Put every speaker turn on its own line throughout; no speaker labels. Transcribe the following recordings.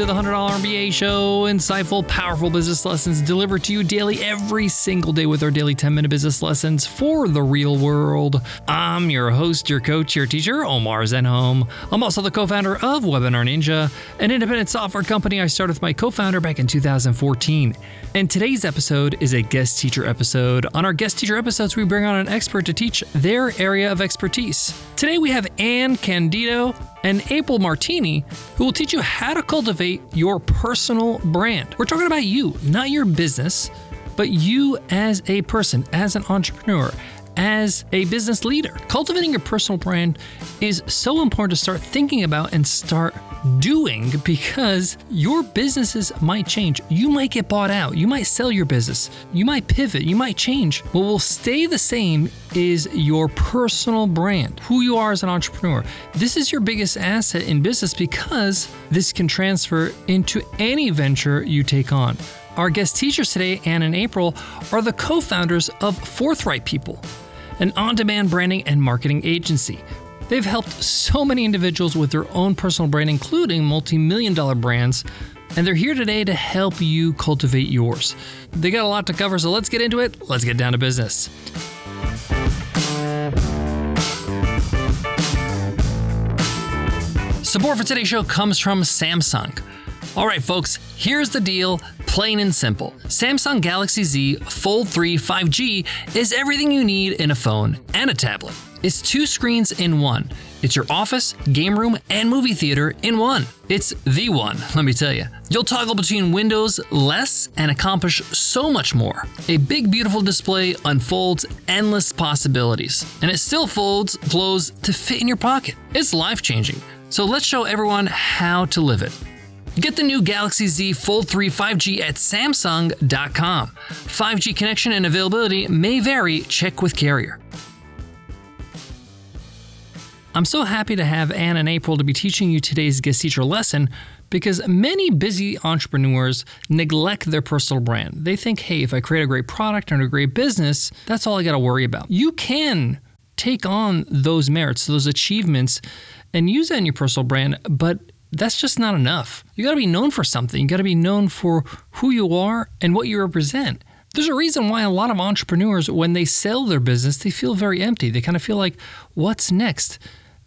to the $100 MBA show. Insightful, powerful business lessons delivered to you daily every single day with our daily 10 minute business lessons for the real world. I'm your host, your coach, your teacher, Omar Zenhom. I'm also the co founder of Webinar Ninja, an independent software company I started with my co founder back in 2014. And today's episode is a guest teacher episode. On our guest teacher episodes, we bring on an expert to teach their area of expertise. Today we have Anne Candido and April Martini, who will teach you how to cultivate your personal brand. We're talking about you, not your business, but you as a person, as an entrepreneur, as a business leader. Cultivating your personal brand is so important to start thinking about and start doing because your businesses might change. You might get bought out. You might sell your business. You might pivot. You might change. What will stay the same is your personal brand, who you are as an entrepreneur. This is your biggest asset in business because this can transfer into any venture you take on. Our guest teachers today, Anne and April, are the co founders of Forthright People, an on demand branding and marketing agency. They've helped so many individuals with their own personal brand, including multi million dollar brands, and they're here today to help you cultivate yours. They got a lot to cover, so let's get into it. Let's get down to business. Support for today's show comes from Samsung. All right, folks, here's the deal, plain and simple. Samsung Galaxy Z Fold 3 5G is everything you need in a phone and a tablet. It's two screens in one. It's your office, game room, and movie theater in one. It's the one, let me tell you. You'll toggle between windows less and accomplish so much more. A big, beautiful display unfolds endless possibilities, and it still folds, close to fit in your pocket. It's life changing. So let's show everyone how to live it. Get the new Galaxy Z Fold 3 5G at Samsung.com. 5G connection and availability may vary, check with carrier. I'm so happy to have Anne and April to be teaching you today's guest teacher lesson because many busy entrepreneurs neglect their personal brand. They think, hey, if I create a great product and a great business, that's all I got to worry about. You can take on those merits, those achievements, and use that in your personal brand, but that's just not enough. You got to be known for something. You got to be known for who you are and what you represent. There's a reason why a lot of entrepreneurs, when they sell their business, they feel very empty. They kind of feel like, what's next?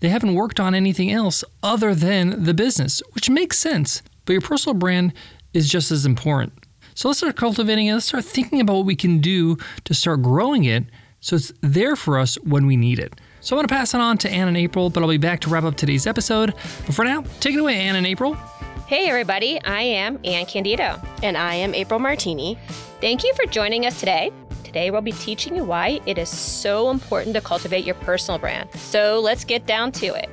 They haven't worked on anything else other than the business, which makes sense. But your personal brand is just as important. So let's start cultivating it. Let's start thinking about what we can do to start growing it so it's there for us when we need it. So I want to pass it on to Anne and April, but I'll be back to wrap up today's episode. But for now, take it away, Anne and April.
Hey, everybody. I am Anne Candido.
And I am April Martini.
Thank you for joining us today. Today, we'll be teaching you why it is so important to cultivate your personal brand. So let's get down to it.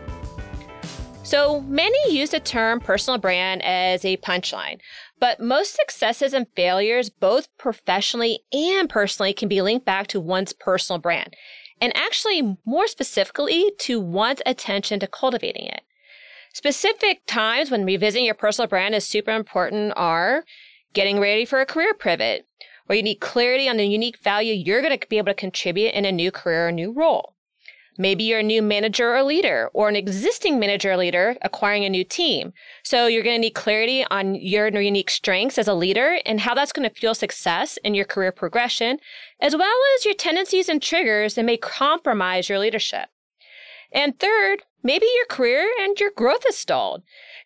So, many use the term personal brand as a punchline, but most successes and failures, both professionally and personally, can be linked back to one's personal brand and actually more specifically to one's attention to cultivating it. Specific times when revisiting your personal brand is super important are getting ready for a career pivot, where you need clarity on the unique value you're going to be able to contribute in a new career or new role. Maybe you're a new manager or leader, or an existing manager or leader acquiring a new team. So you're going to need clarity on your unique strengths as a leader and how that's going to fuel success in your career progression, as well as your tendencies and triggers that may compromise your leadership. And third, maybe your career and your growth is stalled.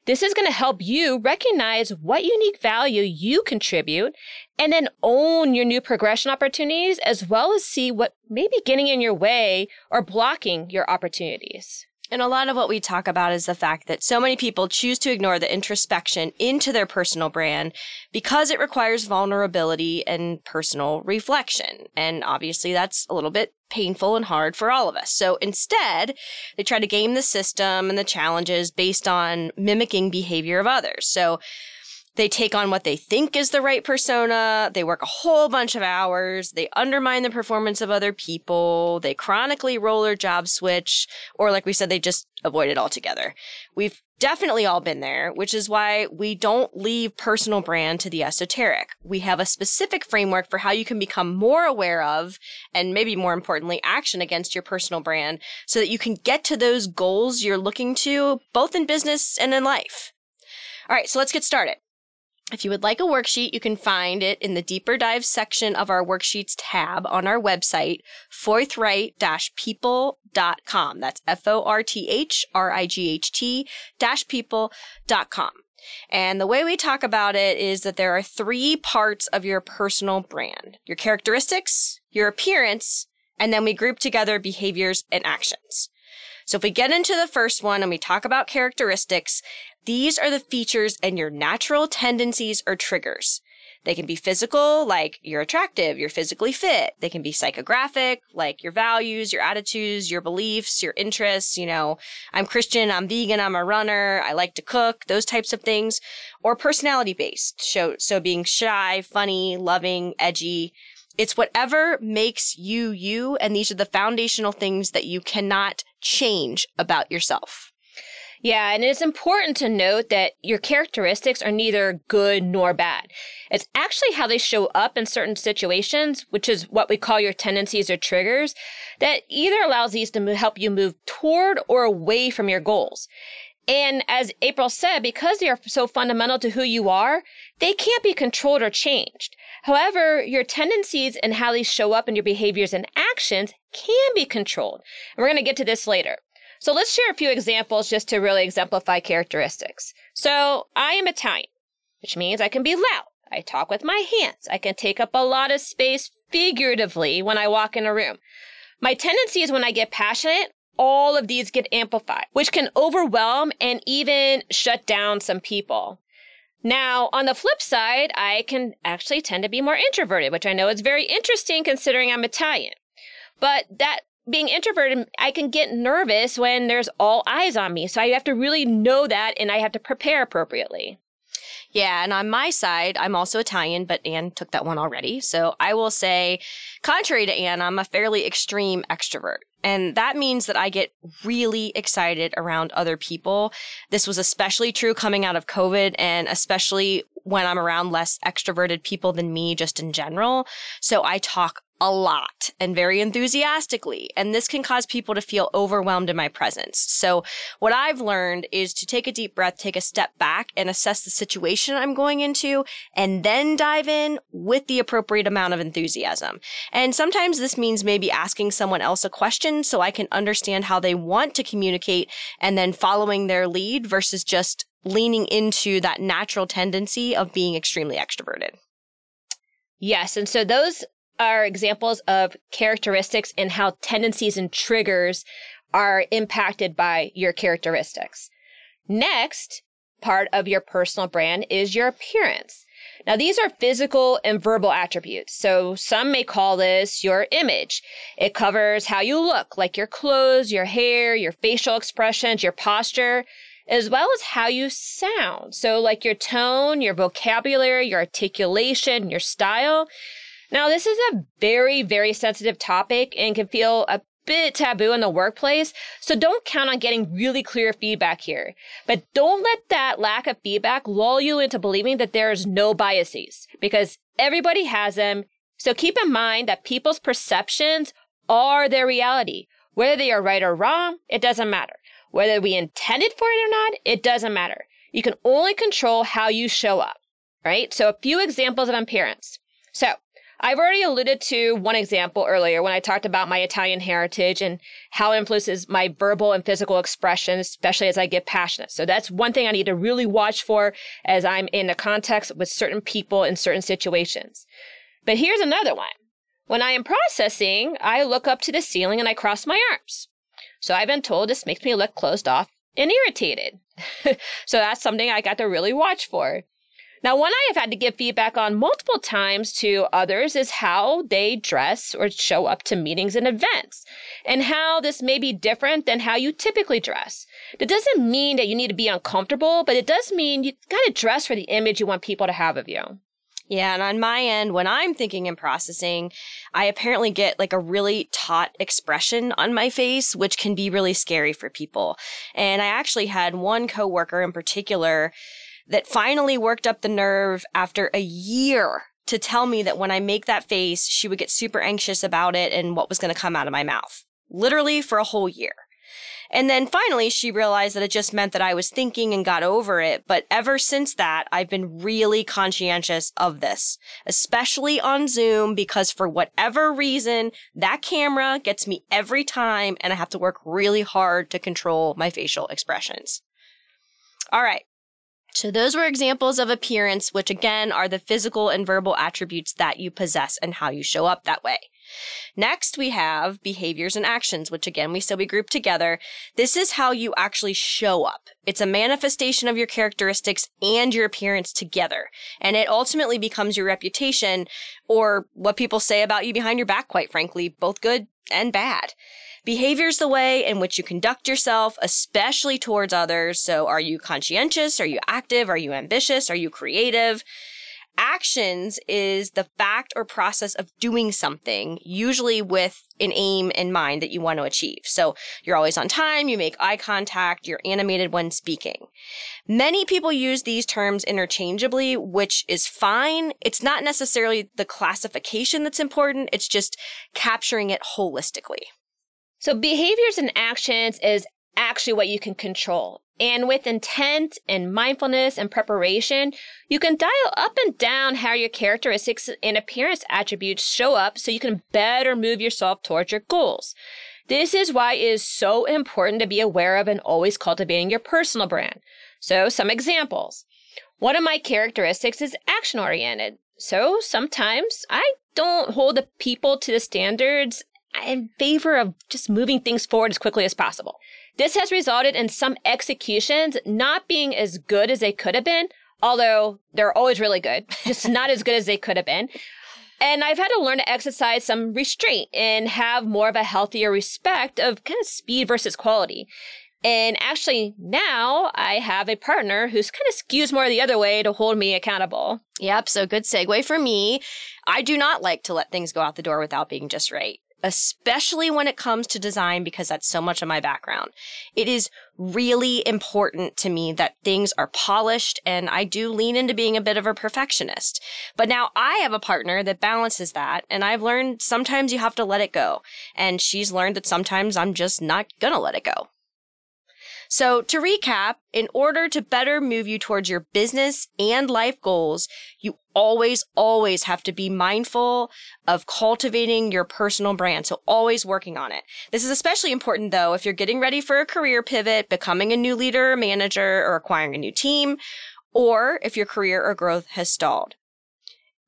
This is going to help you recognize what unique value you contribute and then own your new progression opportunities as well as see what may be getting in your way or blocking your opportunities.
And a lot of what we talk about is the fact that so many people choose to ignore the introspection into their personal brand because it requires vulnerability and personal reflection. And obviously that's a little bit painful and hard for all of us. So instead, they try to game the system and the challenges based on mimicking behavior of others. So they take on what they think is the right persona. They work a whole bunch of hours. They undermine the performance of other people. They chronically roll or job switch, or like we said, they just avoid it altogether. We've definitely all been there, which is why we don't leave personal brand to the esoteric. We have a specific framework for how you can become more aware of, and maybe more importantly, action against your personal brand so that you can get to those goals you're looking to, both in business and in life. All right, so let's get started. If you would like a worksheet, you can find it in the deeper dive section of our worksheets tab on our website, forthright-people.com. That's F-O-R-T-H-R-I-G-H-T dash people.com. And the way we talk about it is that there are three parts of your personal brand. Your characteristics, your appearance, and then we group together behaviors and actions. So if we get into the first one and we talk about characteristics, these are the features and your natural tendencies or triggers. They can be physical, like you're attractive, you're physically fit. They can be psychographic, like your values, your attitudes, your beliefs, your interests. You know, I'm Christian, I'm vegan, I'm a runner, I like to cook, those types of things. Or personality based. So, so being shy, funny, loving, edgy. It's whatever makes you you. And these are the foundational things that you cannot change about yourself.
Yeah, and it's important to note that your characteristics are neither good nor bad. It's actually how they show up in certain situations, which is what we call your tendencies or triggers, that either allows these to help you move toward or away from your goals. And as April said, because they are so fundamental to who you are, they can't be controlled or changed. However, your tendencies and how they show up in your behaviors and actions can be controlled. And we're going to get to this later. So let's share a few examples just to really exemplify characteristics. So I am Italian, which means I can be loud. I talk with my hands. I can take up a lot of space figuratively when I walk in a room. My tendency is when I get passionate, all of these get amplified, which can overwhelm and even shut down some people. Now, on the flip side, I can actually tend to be more introverted, which I know is very interesting considering I'm Italian. But that being introverted, I can get nervous when there's all eyes on me. So I have to really know that and I have to prepare appropriately.
Yeah, and on my side, I'm also Italian, but Anne took that one already. So I will say, contrary to Anne, I'm a fairly extreme extrovert. And that means that I get really excited around other people. This was especially true coming out of COVID and especially when I'm around less extroverted people than me just in general. So I talk a lot and very enthusiastically. And this can cause people to feel overwhelmed in my presence. So what I've learned is to take a deep breath, take a step back and assess the situation I'm going into and then dive in with the appropriate amount of enthusiasm. And sometimes this means maybe asking someone else a question so I can understand how they want to communicate and then following their lead versus just leaning into that natural tendency of being extremely extroverted.
Yes. And so those are examples of characteristics and how tendencies and triggers are impacted by your characteristics. Next, part of your personal brand is your appearance. Now, these are physical and verbal attributes. So some may call this your image. It covers how you look, like your clothes, your hair, your facial expressions, your posture, as well as how you sound. So like your tone, your vocabulary, your articulation, your style. Now, this is a very, very sensitive topic and can feel a bit taboo in the workplace, so don't count on getting really clear feedback here. But don't let that lack of feedback lull you into believing that there's no biases, because everybody has them. So keep in mind that people's perceptions are their reality. Whether they are right or wrong, it doesn't matter. Whether we intended for it or not, it doesn't matter. You can only control how you show up, right? So a few examples of appearance. So I've already alluded to one example earlier when I talked about my Italian heritage and how it influences my verbal and physical expression, especially as I get passionate. So that's one thing I need to really watch for as I'm in a context with certain people in certain situations. But here's another one. When I am processing, I look up to the ceiling and I cross my arms. So I've been told this makes me look closed off and irritated. so that's something I got to really watch for. Now, one I have had to give feedback on multiple times to others is how they dress or show up to meetings and events, and how this may be different than how you typically dress. That doesn't mean that you need to be uncomfortable, but it does mean you got to dress for the image you want people to have of you.
Yeah, and on my end, when I'm thinking and processing, I apparently get like a really taut expression on my face, which can be really scary for people. And I actually had one coworker in particular that finally worked up the nerve after a year to tell me that when I make that face, she would get super anxious about it and what was going to come out of my mouth. Literally for a whole year. And then finally, she realized that it just meant that I was thinking and got over it. But ever since that, I've been really conscientious of this, especially on Zoom, because for whatever reason, that camera gets me every time and I have to work really hard to control my facial expressions. All right. So those were examples of appearance, which again are the physical and verbal attributes that you possess and how you show up that way. Next, we have behaviors and actions, which again, we said we group together. This is how you actually show up. It's a manifestation of your characteristics and your appearance together. And it ultimately becomes your reputation or what people say about you behind your back, quite frankly, both good and bad. Behavior is the way in which you conduct yourself, especially towards others. So are you conscientious? Are you active? Are you ambitious? Are you creative? Actions is the fact or process of doing something, usually with an aim in mind that you want to achieve. So you're always on time, you make eye contact, you're animated when speaking. Many people use these terms interchangeably, which is fine. It's not necessarily the classification that's important, it's just capturing it holistically.
So, behaviors and actions is actually what you can control. And with intent and mindfulness and preparation, you can dial up and down how your characteristics and appearance attributes show up so you can better move yourself towards your goals. This is why it is so important to be aware of and always cultivating your personal brand. So, some examples. One of my characteristics is action oriented. So, sometimes I don't hold the people to the standards in favor of just moving things forward as quickly as possible. This has resulted in some executions not being as good as they could have been, although they're always really good, just not as good as they could have been. And I've had to learn to exercise some restraint and have more of a healthier respect of kind of speed versus quality. And actually, now I have a partner who's kind of skews more the other way to hold me accountable.
Yep. So, good segue for me. I do not like to let things go out the door without being just right especially when it comes to design, because that's so much of my background. It is really important to me that things are polished and I do lean into being a bit of a perfectionist. But now I have a partner that balances that and I've learned sometimes you have to let it go. And she's learned that sometimes I'm just not gonna let it go. So to recap, in order to better move you towards your business and life goals, you always, always have to be mindful of cultivating your personal brand. So always working on it. This is especially important though if you're getting ready for a career pivot, becoming a new leader or manager, or acquiring a new team, or if your career or growth has stalled.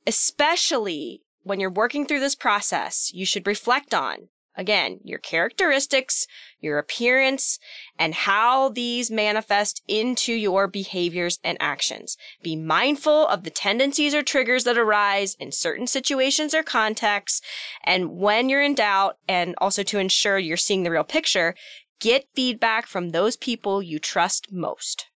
Especially when you're working through this process, you should reflect on Again, your characteristics, your appearance, and how these manifest into your behaviors and actions. Be mindful of the tendencies or triggers that arise in certain situations or contexts. And when you're in doubt, and also to ensure you're seeing the real picture, get feedback from those people you trust most.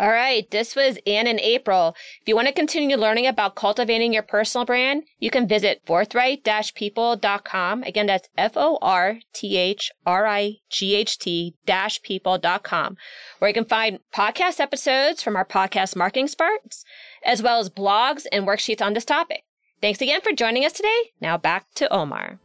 All right, this was Anne and April. If you want to continue learning about cultivating your personal brand, you can visit forthright-people.com. Again, that's F-O-R-T-H-R-I-G-H-T dash people.com, where you can find podcast episodes from our podcast marketing sparks, as well as blogs and worksheets on this topic. Thanks again for joining us today. Now back to Omar.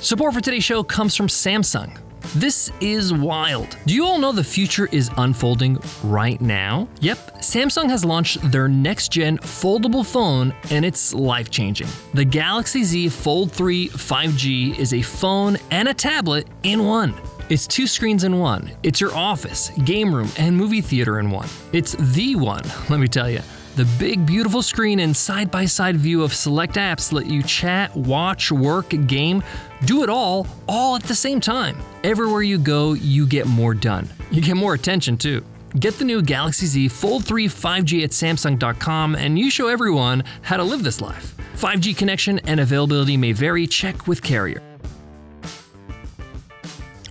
Support for today's show comes from Samsung. This is wild. Do you all know the future is unfolding right now? Yep, Samsung has launched their next gen foldable phone and it's life changing. The Galaxy Z Fold 3 5G is a phone and a tablet in one. It's two screens in one. It's your office, game room, and movie theater in one. It's the one, let me tell you. The big, beautiful screen and side by side view of select apps let you chat, watch, work, game, do it all, all at the same time. Everywhere you go, you get more done. You get more attention too. Get the new Galaxy Z Fold 3 5G at Samsung.com and you show everyone how to live this life. 5G connection and availability may vary, check with carrier.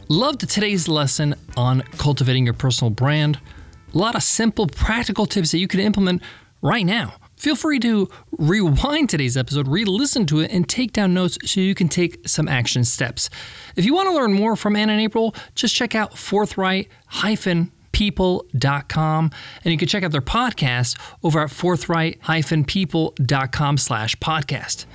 Loved today's lesson on cultivating your personal brand. A lot of simple, practical tips that you can implement right now. Feel free to rewind today's episode, re listen to it, and take down notes so you can take some action steps. If you want to learn more from Anna and April, just check out forthright people.com and you can check out their podcast over at forthright people.com slash podcast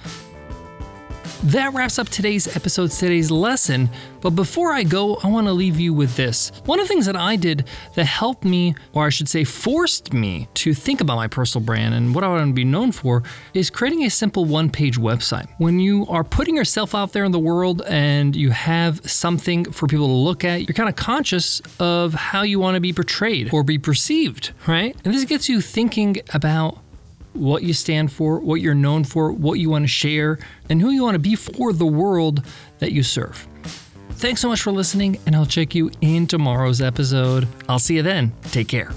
That wraps up today's episode, today's lesson. But before I go, I want to leave you with this. One of the things that I did that helped me, or I should say, forced me to think about my personal brand and what I want to be known for is creating a simple one page website. When you are putting yourself out there in the world and you have something for people to look at, you're kind of conscious of how you want to be portrayed or be perceived, right? And this gets you thinking about what you stand for, what you're known for, what you want to share, and who you want to be for the world that you serve. Thanks so much for listening, and I'll check you in tomorrow's episode. I'll see you then. Take care.